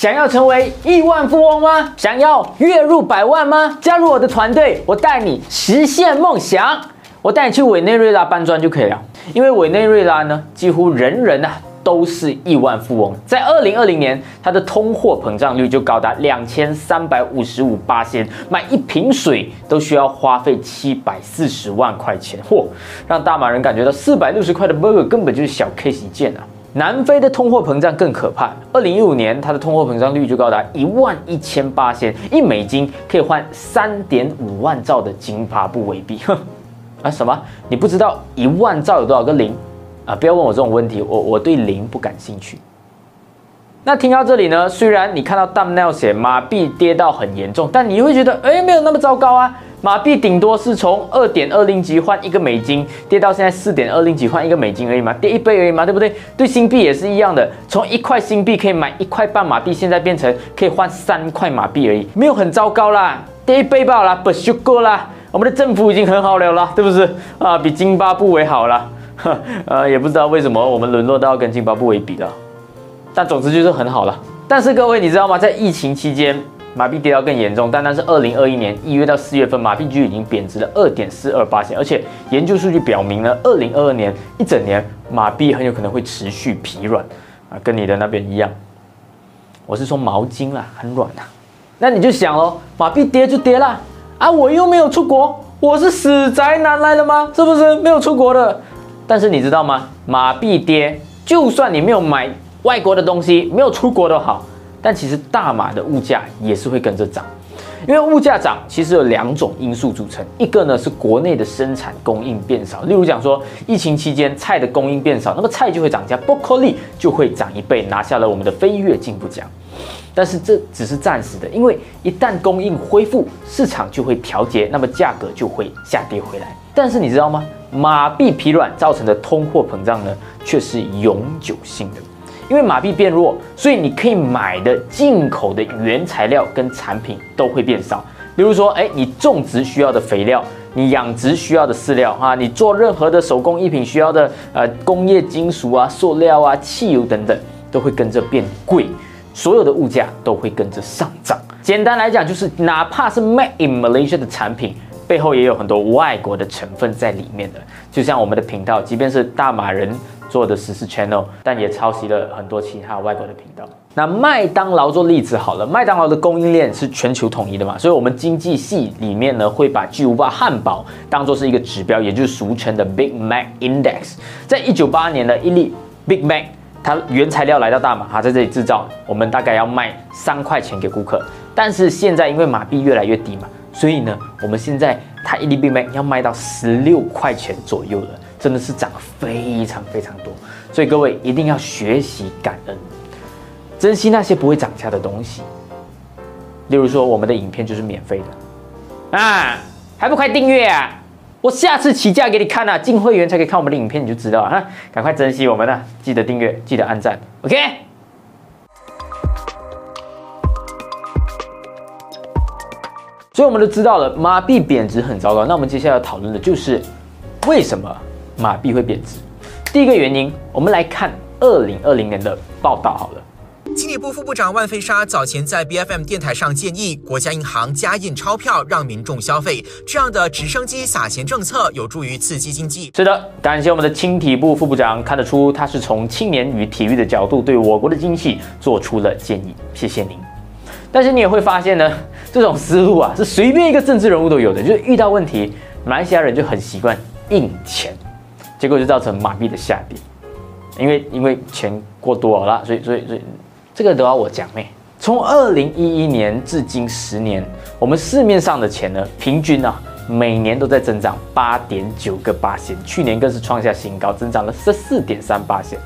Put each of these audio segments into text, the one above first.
想要成为亿万富翁吗？想要月入百万吗？加入我的团队，我带你实现梦想。我带你去委内瑞拉搬砖就可以了，因为委内瑞拉呢，几乎人人啊都是亿万富翁。在二零二零年，它的通货膨胀率就高达两千三百五十五八仙，买一瓶水都需要花费七百四十万块钱，嚯，让大马人感觉到四百六十块的 burger 根本就是小 case 一件啊。南非的通货膨胀更可怕，二零一五年它的通货膨胀率就高达一万一千八千，一美金可以换三点五万兆的津巴布韦币。啊什么？你不知道一万兆有多少个零啊？不要问我这种问题，我我对零不感兴趣。那听到这里呢，虽然你看到 d u m n e l 写马币跌到很严重，但你会觉得哎没有那么糟糕啊。马币顶多是从二点二零级换一个美金，跌到现在四点二零级换一个美金而已嘛，跌一倍而已嘛，对不对？对新币也是一样的，从一块新币可以买一块半马币，现在变成可以换三块马币而已，没有很糟糕啦，跌一倍罢了，不就够啦。我们的政府已经很好了啦，对不是啊？比津巴布韦好了，呃，也不知道为什么我们沦落到跟津巴布韦比了，但总之就是很好了。但是各位你知道吗？在疫情期间，马币跌到更严重，单单是二零二一年一月到四月份，马币就已经贬值了二点四二八千，而且研究数据表明呢，二零二二年一整年马币很有可能会持续疲软啊，跟你的那边一样。我是说毛巾啦，很软啊。那你就想喽，马币跌就跌啦。啊，我又没有出国，我是死宅男来了吗？是不是没有出国的？但是你知道吗？马币跌，就算你没有买外国的东西，没有出国都好，但其实大马的物价也是会跟着涨。因为物价涨，其实有两种因素组成，一个呢是国内的生产供应变少，例如讲说疫情期间菜的供应变少，那么菜就会涨价，波克利就会涨一倍，拿下了我们的飞跃进步奖。但是这只是暂时的，因为一旦供应恢复，市场就会调节，那么价格就会下跌回来。但是你知道吗？马币疲软造成的通货膨胀呢，却是永久性的。因为马币变弱，所以你可以买的进口的原材料跟产品都会变少。比如说，哎，你种植需要的肥料，你养殖需要的饲料，哈，你做任何的手工艺品需要的呃工业金属啊、塑料啊、汽油等等，都会跟着变贵。所有的物价都会跟着上涨。简单来讲，就是哪怕是 Made in Malaysia 的产品，背后也有很多外国的成分在里面的。就像我们的频道，即便是大马人做的十四 channel，但也抄袭了很多其他外国的频道。那麦当劳做例子好了，麦当劳的供应链是全球统一的嘛，所以我们经济系里面呢会把巨无霸汉堡当做是一个指标，也就是俗称的 Big Mac Index。在一九八年的一粒 Big Mac。它原材料来到大马，哈，在这里制造，我们大概要卖三块钱给顾客。但是现在因为马币越来越低嘛，所以呢，我们现在它一粒 Big Mac 要卖到十六块钱左右了，真的是涨非常非常多。所以各位一定要学习感恩，珍惜那些不会涨价的东西。例如说，我们的影片就是免费的啊，还不快订阅啊！我下次起价给你看啊，进会员才可以看我们的影片，你就知道了哈。赶快珍惜我们啊，记得订阅，记得按赞，OK。所以我们都知道了，马币贬值很糟糕。那我们接下来要讨论的就是为什么马币会贬值。第一个原因，我们来看二零二零年的报道好了。经济部副部长万飞沙早前在 B F M 电台上建议，国家银行加印钞票让民众消费，这样的直升机撒钱政策有助于刺激经济。是的，感谢我们的青体部副部长，看得出他是从青年与体育的角度对我国的经济做出了建议，谢谢您。但是你也会发现呢，这种思路啊是随便一个政治人物都有的，就是遇到问题，马来西亚人就很习惯印钱，结果就造成马币的下跌，因为因为钱过多了，所以所以所以。这个都要我讲咩？从二零一一年至今十年，我们市面上的钱呢，平均啊，每年都在增长八点九个八线，去年更是创下新高，增长了十四点三八线。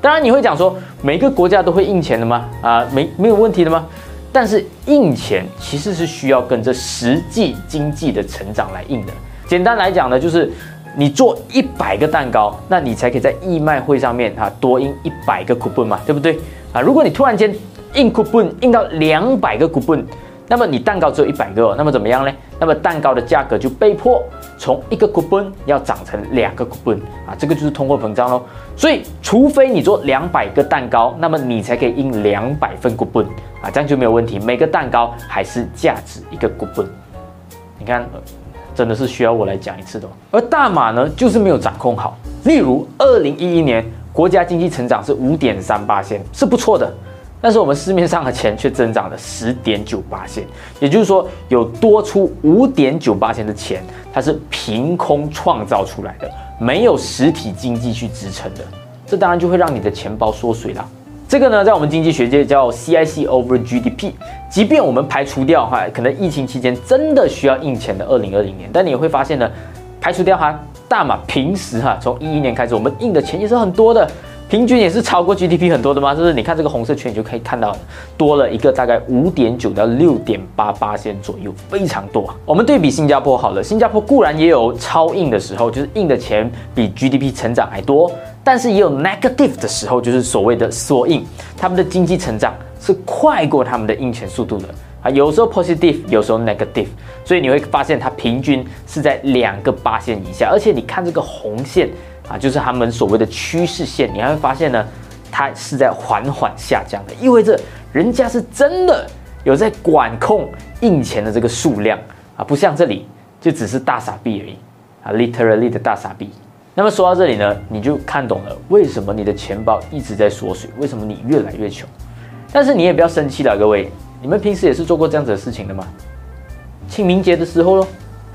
当然你会讲说，每个国家都会印钱的吗？啊，没没有问题的吗？但是印钱其实是需要跟着实际经济的成长来印的。简单来讲呢，就是你做一百个蛋糕，那你才可以在义卖会上面啊多印一百个古本嘛，对不对？啊，如果你突然间印古本印到两百个古本那么你蛋糕只有一百个，那么怎么样呢？那么蛋糕的价格就被迫从一个古本要涨成两个古本啊，这个就是通货膨胀喽。所以，除非你做两百个蛋糕，那么你才可以印两百份古本啊，这样就没有问题。每个蛋糕还是价值一个古本。你看，真的是需要我来讲一次的。而大马呢，就是没有掌控好。例如，二零一一年国家经济成长是五点三八线，是不错的。但是我们市面上的钱却增长了十点九八线，也就是说有多出五点九八线的钱，它是凭空创造出来的，没有实体经济去支撑的，这当然就会让你的钱包缩水了。这个呢，在我们经济学界叫 CIC over GDP。即便我们排除掉哈，可能疫情期间真的需要印钱的二零二零年，但你会发现呢，排除掉哈，大马平时哈，从一一年开始，我们印的钱也是很多的。平均也是超过 GDP 很多的吗？就是你看这个红色圈，你就可以看到多了一个大概五点九到六点八八千左右，非常多。我们对比新加坡好了，新加坡固然也有超印的时候，就是印的钱比 GDP 成长还多，但是也有 negative 的时候，就是所谓的缩印，他们的经济成长是快过他们的印钱速度的啊，有时候 positive，有时候 negative，所以你会发现它平均是在两个八线以下，而且你看这个红线。啊，就是他们所谓的趋势线，你还会发现呢，它是在缓缓下降的，意味着人家是真的有在管控印钱的这个数量啊，不像这里就只是大傻逼而已啊，literally 的大傻逼。那么说到这里呢，你就看懂了为什么你的钱包一直在缩水，为什么你越来越穷。但是你也不要生气了，各位，你们平时也是做过这样子的事情的吗？清明节的时候喽，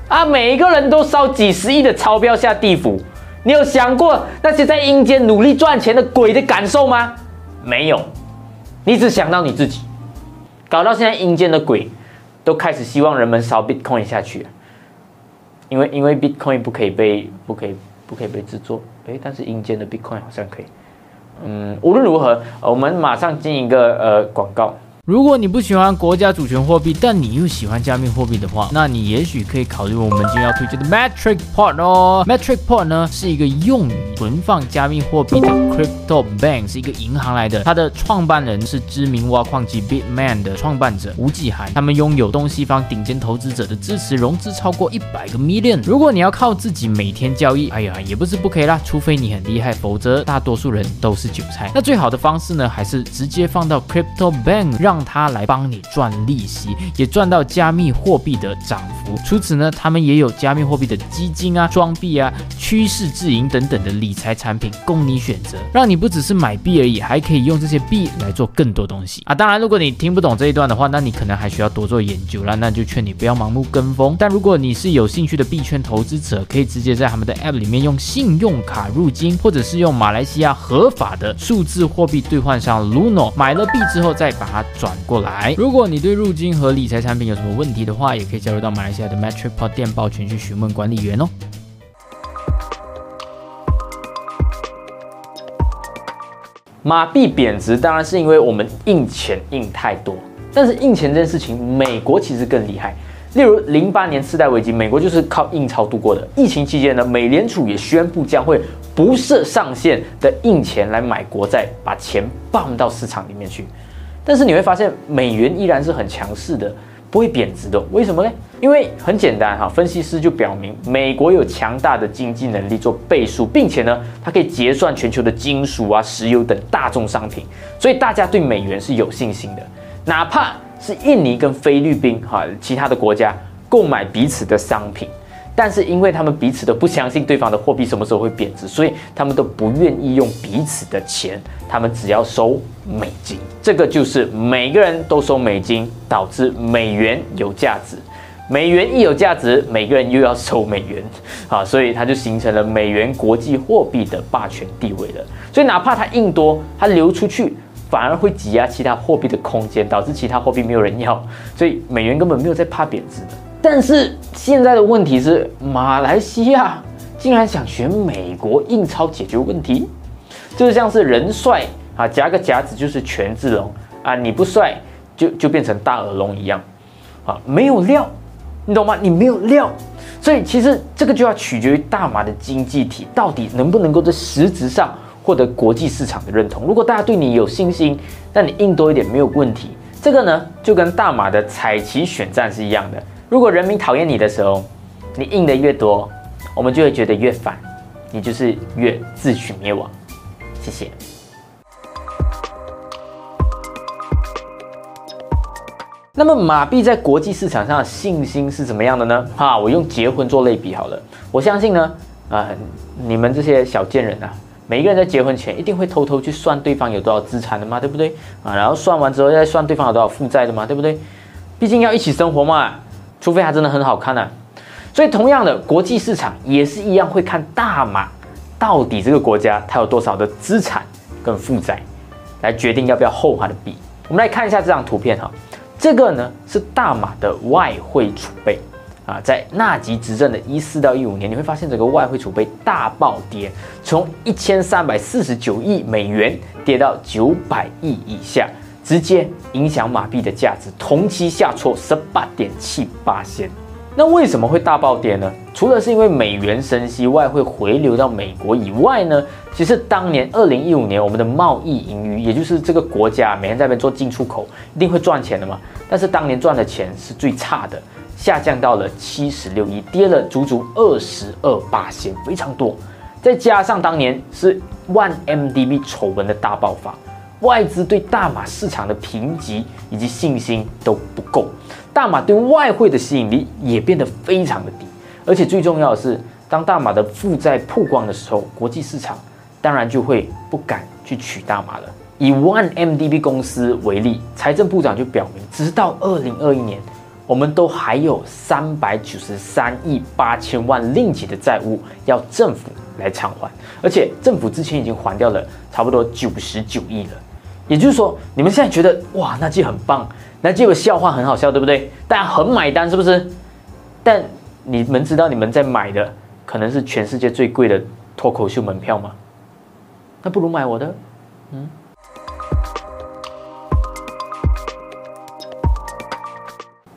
啊，每一个人都烧几十亿的钞票下地府。你有想过那些在阴间努力赚钱的鬼的感受吗？没有，你只想到你自己，搞到现在阴间的鬼都开始希望人们烧 Bitcoin 下去，因为因为 Bitcoin 不可以被不可以不可以被制作，诶，但是阴间的 Bitcoin 好像可以。嗯，无论如何，我们马上进一个呃广告。如果你不喜欢国家主权货币，但你又喜欢加密货币的话，那你也许可以考虑我们今天要推荐的 Metric Pot 哦。Metric Pot 呢是一个用于存放加密货币的 crypto bank，是一个银行来的。它的创办人是知名挖矿机 Bitman 的创办者吴继涵，他们拥有东西方顶尖投资者的支持，融资超过一百个 million。如果你要靠自己每天交易，哎呀，也不是不可以啦，除非你很厉害，否则大多数人都是韭菜。那最好的方式呢，还是直接放到 crypto bank，让让他来帮你赚利息，也赚到加密货币的涨幅。除此呢，他们也有加密货币的基金啊、装币啊、趋势自营等等的理财产品供你选择，让你不只是买币而已，还可以用这些币来做更多东西啊。当然，如果你听不懂这一段的话，那你可能还需要多做研究了。那就劝你不要盲目跟风。但如果你是有兴趣的币圈投资者，可以直接在他们的 App 里面用信用卡入金，或者是用马来西亚合法的数字货币兑换上 Luno，买了币之后再把它转。转过来，如果你对入金和理财产品有什么问题的话，也可以加入到马来西亚的 Metric Pod 电报群去询问管理员哦。马币贬值当然是因为我们印钱印太多，但是印钱这件事情，美国其实更厉害。例如零八年次贷危机，美国就是靠印钞度过的。疫情期间呢，美联储也宣布将会不设上限的印钱来买国债，把钱放到市场里面去。但是你会发现，美元依然是很强势的，不会贬值的。为什么呢？因为很简单哈，分析师就表明，美国有强大的经济能力做背书，并且呢，它可以结算全球的金属啊、石油等大宗商品，所以大家对美元是有信心的。哪怕是印尼跟菲律宾哈，其他的国家购买彼此的商品。但是因为他们彼此都不相信对方的货币什么时候会贬值，所以他们都不愿意用彼此的钱，他们只要收美金。这个就是每个人都收美金，导致美元有价值。美元一有价值，每个人又要收美元，啊，所以它就形成了美元国际货币的霸权地位了。所以哪怕它印多，它流出去反而会挤压其他货币的空间，导致其他货币没有人要，所以美元根本没有在怕贬值的。但是现在的问题是，马来西亚竟然想学美国印钞解决问题，就像是人帅啊，夹个夹子就是权志龙啊，你不帅就就变成大耳龙一样啊，没有料，你懂吗？你没有料，所以其实这个就要取决于大马的经济体到底能不能够在实质上获得国际市场的认同。如果大家对你有信心，那你印多一点没有问题。这个呢，就跟大马的彩旗选战是一样的。如果人民讨厌你的时候，你印的越多，我们就会觉得越烦，你就是越自取灭亡。谢谢。那么马币在国际市场上的信心是怎么样的呢？哈，我用结婚做类比好了。我相信呢，啊，你们这些小贱人啊，每一个人在结婚前一定会偷偷去算对方有多少资产的嘛，对不对？啊，然后算完之后再算对方有多少负债的嘛，对不对？毕竟要一起生活嘛，除非它真的很好看呢。所以同样的，国际市场也是一样会看大马到底这个国家它有多少的资产跟负债，来决定要不要后它的币。我们来看一下这张图片哈。这个呢是大马的外汇储备啊，在纳吉执政的一四到一五年，你会发现整个外汇储备大暴跌，从一千三百四十九亿美元跌到九百亿以下，直接影响马币的价值，同期下挫十八点七八仙。那为什么会大暴跌呢？除了是因为美元升息，外汇回流到美国以外呢？其实当年二零一五年我们的贸易盈余，也就是这个国家每天在那边做进出口，一定会赚钱的嘛。但是当年赚的钱是最差的，下降到了七十六亿，跌了足足二十二八千，非常多。再加上当年是万 MDB 丑闻的大爆发，外资对大马市场的评级以及信心都不够。大马对外汇的吸引力也变得非常的低，而且最重要的是，当大马的负债曝光的时候，国际市场当然就会不敢去取大马了。以 One MDB 公司为例，财政部长就表明，直到二零二一年，我们都还有三百九十三亿八千万令吉的债务要政府来偿还，而且政府之前已经还掉了差不多九十九亿了。也就是说，你们现在觉得哇，那句很棒。那这个笑话很好笑，对不对？大家很买单，是不是？但你们知道你们在买的可能是全世界最贵的脱口秀门票吗？那不如买我的，嗯。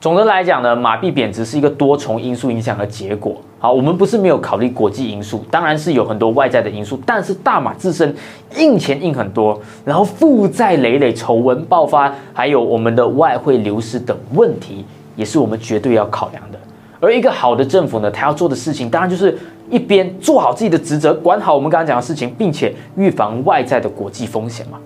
总的来讲呢，马币贬值是一个多重因素影响的结果。好，我们不是没有考虑国际因素，当然是有很多外在的因素，但是大马自身印钱印很多，然后负债累累、丑闻爆发，还有我们的外汇流失等问题，也是我们绝对要考量的。而一个好的政府呢，他要做的事情，当然就是一边做好自己的职责，管好我们刚刚讲的事情，并且预防外在的国际风险嘛。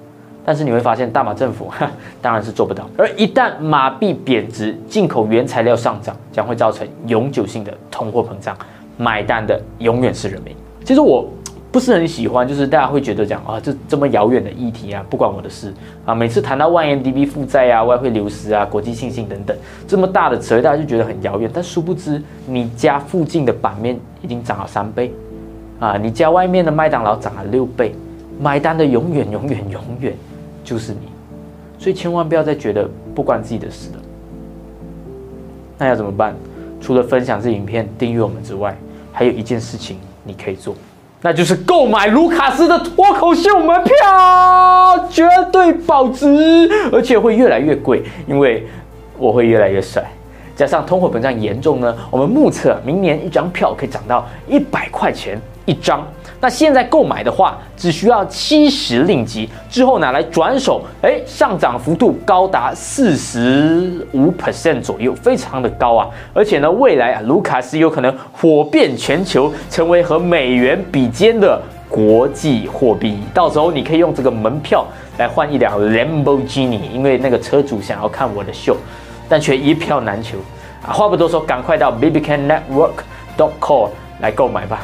但是你会发现，大马政府 当然是做不到。而一旦马币贬值，进口原材料上涨，将会造成永久性的通货膨胀，买单的永远是人民。其实我不是很喜欢，就是大家会觉得讲啊，这这么遥远的议题啊，不关我的事啊。每次谈到万 MDB 负债啊、外汇流失啊、国际信心等等这么大的词，大家就觉得很遥远。但殊不知，你家附近的版面已经涨了三倍啊，你家外面的麦当劳涨了六倍，买单的永远、永远、永远。就是你，所以千万不要再觉得不关自己的事了。那要怎么办？除了分享这影片、订阅我们之外，还有一件事情你可以做，那就是购买卢卡斯的脱口秀门票，绝对保值，而且会越来越贵，因为我会越来越帅。加上通货膨胀严重呢，我们目测明年一张票可以涨到一百块钱一张。那现在购买的话，只需要七十令吉，之后拿来转手，哎，上涨幅度高达四十五 percent 左右，非常的高啊！而且呢，未来啊，卢卡斯有可能火遍全球，成为和美元比肩的国际货币。到时候你可以用这个门票来换一辆 Lamborghini，因为那个车主想要看我的秀，但却一票难求啊！话不多说，赶快到 BBCNetwork.com 来购买吧。